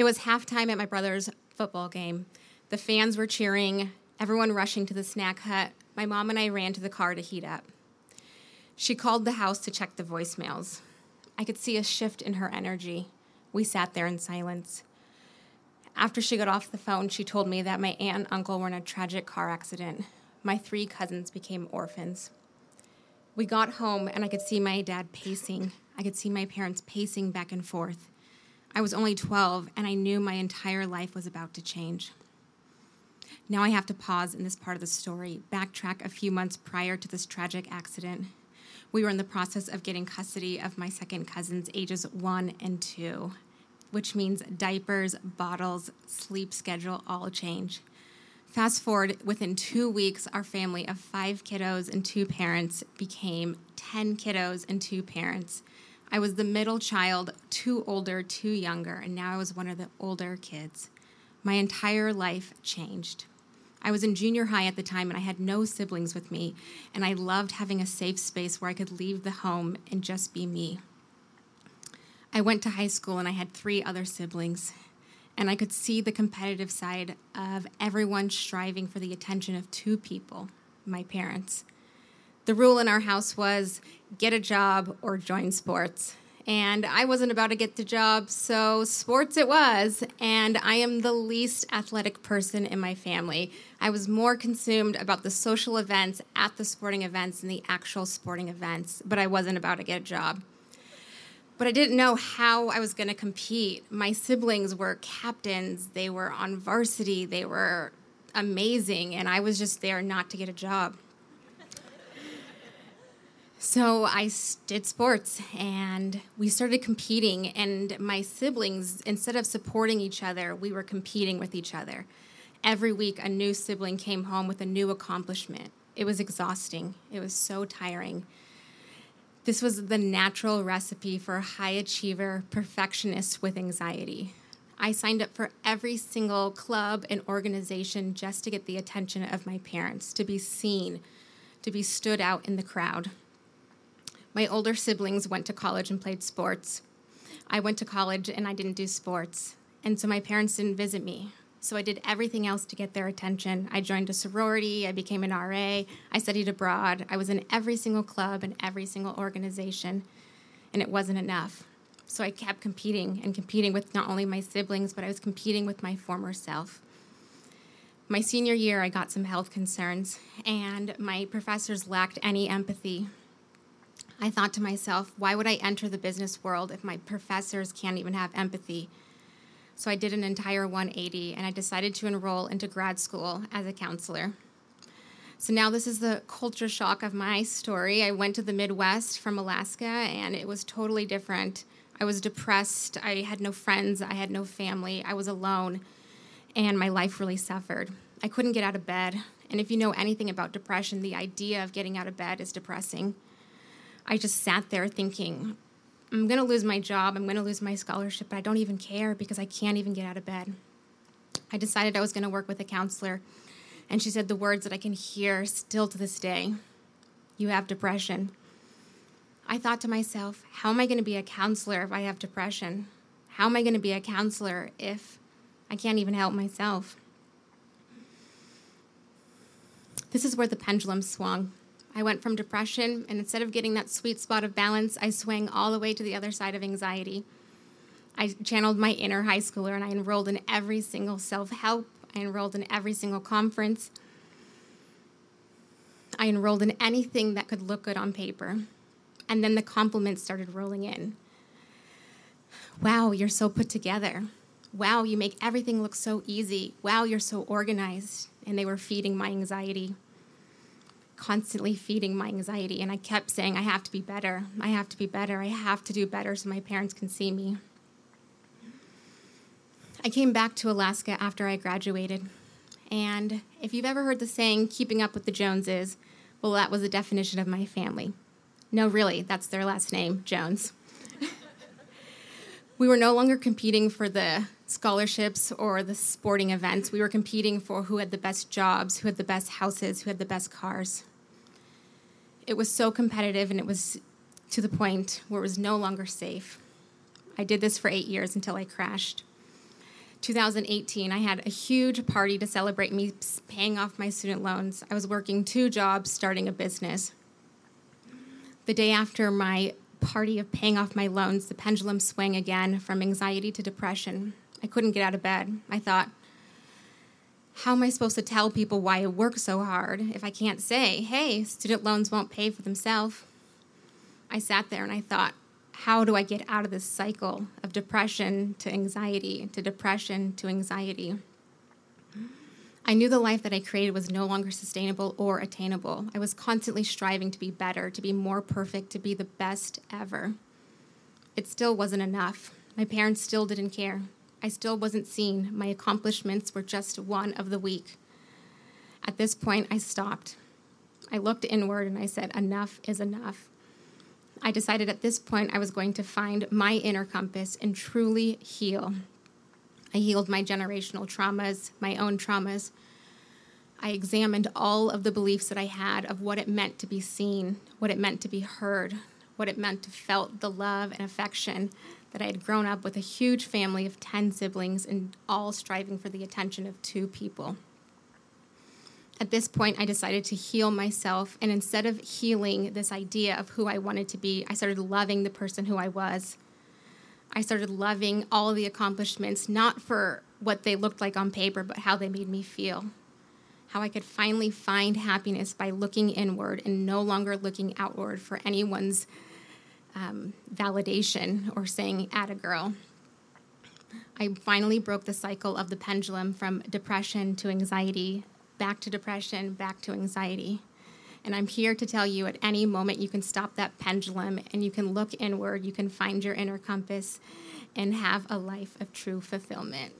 It was halftime at my brother's football game. The fans were cheering, everyone rushing to the snack hut. My mom and I ran to the car to heat up. She called the house to check the voicemails. I could see a shift in her energy. We sat there in silence. After she got off the phone, she told me that my aunt and uncle were in a tragic car accident. My three cousins became orphans. We got home, and I could see my dad pacing. I could see my parents pacing back and forth. I was only 12, and I knew my entire life was about to change. Now I have to pause in this part of the story, backtrack a few months prior to this tragic accident. We were in the process of getting custody of my second cousins, ages one and two, which means diapers, bottles, sleep schedule all change. Fast forward, within two weeks, our family of five kiddos and two parents became 10 kiddos and two parents. I was the middle child, two older, two younger, and now I was one of the older kids. My entire life changed. I was in junior high at the time and I had no siblings with me, and I loved having a safe space where I could leave the home and just be me. I went to high school and I had three other siblings, and I could see the competitive side of everyone striving for the attention of two people my parents. The rule in our house was get a job or join sports. And I wasn't about to get the job, so sports it was. And I am the least athletic person in my family. I was more consumed about the social events at the sporting events than the actual sporting events, but I wasn't about to get a job. But I didn't know how I was going to compete. My siblings were captains, they were on varsity, they were amazing, and I was just there not to get a job. So I did sports and we started competing. And my siblings, instead of supporting each other, we were competing with each other. Every week, a new sibling came home with a new accomplishment. It was exhausting, it was so tiring. This was the natural recipe for a high achiever perfectionist with anxiety. I signed up for every single club and organization just to get the attention of my parents, to be seen, to be stood out in the crowd. My older siblings went to college and played sports. I went to college and I didn't do sports. And so my parents didn't visit me. So I did everything else to get their attention. I joined a sorority, I became an RA, I studied abroad. I was in every single club and every single organization, and it wasn't enough. So I kept competing and competing with not only my siblings, but I was competing with my former self. My senior year, I got some health concerns, and my professors lacked any empathy I thought to myself, why would I enter the business world if my professors can't even have empathy? So I did an entire 180 and I decided to enroll into grad school as a counselor. So now this is the culture shock of my story. I went to the Midwest from Alaska and it was totally different. I was depressed. I had no friends. I had no family. I was alone and my life really suffered. I couldn't get out of bed. And if you know anything about depression, the idea of getting out of bed is depressing. I just sat there thinking, I'm going to lose my job, I'm going to lose my scholarship, but I don't even care because I can't even get out of bed. I decided I was going to work with a counselor, and she said the words that I can hear still to this day You have depression. I thought to myself, how am I going to be a counselor if I have depression? How am I going to be a counselor if I can't even help myself? This is where the pendulum swung. I went from depression, and instead of getting that sweet spot of balance, I swung all the way to the other side of anxiety. I channeled my inner high schooler and I enrolled in every single self help. I enrolled in every single conference. I enrolled in anything that could look good on paper. And then the compliments started rolling in. Wow, you're so put together. Wow, you make everything look so easy. Wow, you're so organized. And they were feeding my anxiety constantly feeding my anxiety. And I kept saying, I have to be better. I have to be better. I have to do better so my parents can see me. I came back to Alaska after I graduated. And if you've ever heard the saying, keeping up with the Joneses, well, that was the definition of my family. No, really, that's their last name, Jones. we were no longer competing for the scholarships or the sporting events. We were competing for who had the best jobs, who had the best houses, who had the best cars it was so competitive and it was to the point where it was no longer safe. I did this for eight years until I crashed. 2018, I had a huge party to celebrate me paying off my student loans. I was working two jobs, starting a business. The day after my party of paying off my loans, the pendulum swung again from anxiety to depression. I couldn't get out of bed. I thought, how am I supposed to tell people why I work so hard if I can't say, hey, student loans won't pay for themselves? I sat there and I thought, how do I get out of this cycle of depression to anxiety to depression to anxiety? I knew the life that I created was no longer sustainable or attainable. I was constantly striving to be better, to be more perfect, to be the best ever. It still wasn't enough. My parents still didn't care. I still wasn't seen. My accomplishments were just one of the week. At this point, I stopped. I looked inward and I said, Enough is enough. I decided at this point I was going to find my inner compass and truly heal. I healed my generational traumas, my own traumas. I examined all of the beliefs that I had of what it meant to be seen, what it meant to be heard, what it meant to felt the love and affection that I had grown up with a huge family of 10 siblings and all striving for the attention of two people. At this point, I decided to heal myself, and instead of healing this idea of who I wanted to be, I started loving the person who I was. I started loving all the accomplishments, not for what they looked like on paper, but how they made me feel. How I could finally find happiness by looking inward and no longer looking outward for anyone's um, validation or saying, at a girl. I finally broke the cycle of the pendulum from depression to anxiety, back to depression, back to anxiety. And I'm here to tell you at any moment you can stop that pendulum and you can look inward, you can find your inner compass, and have a life of true fulfillment.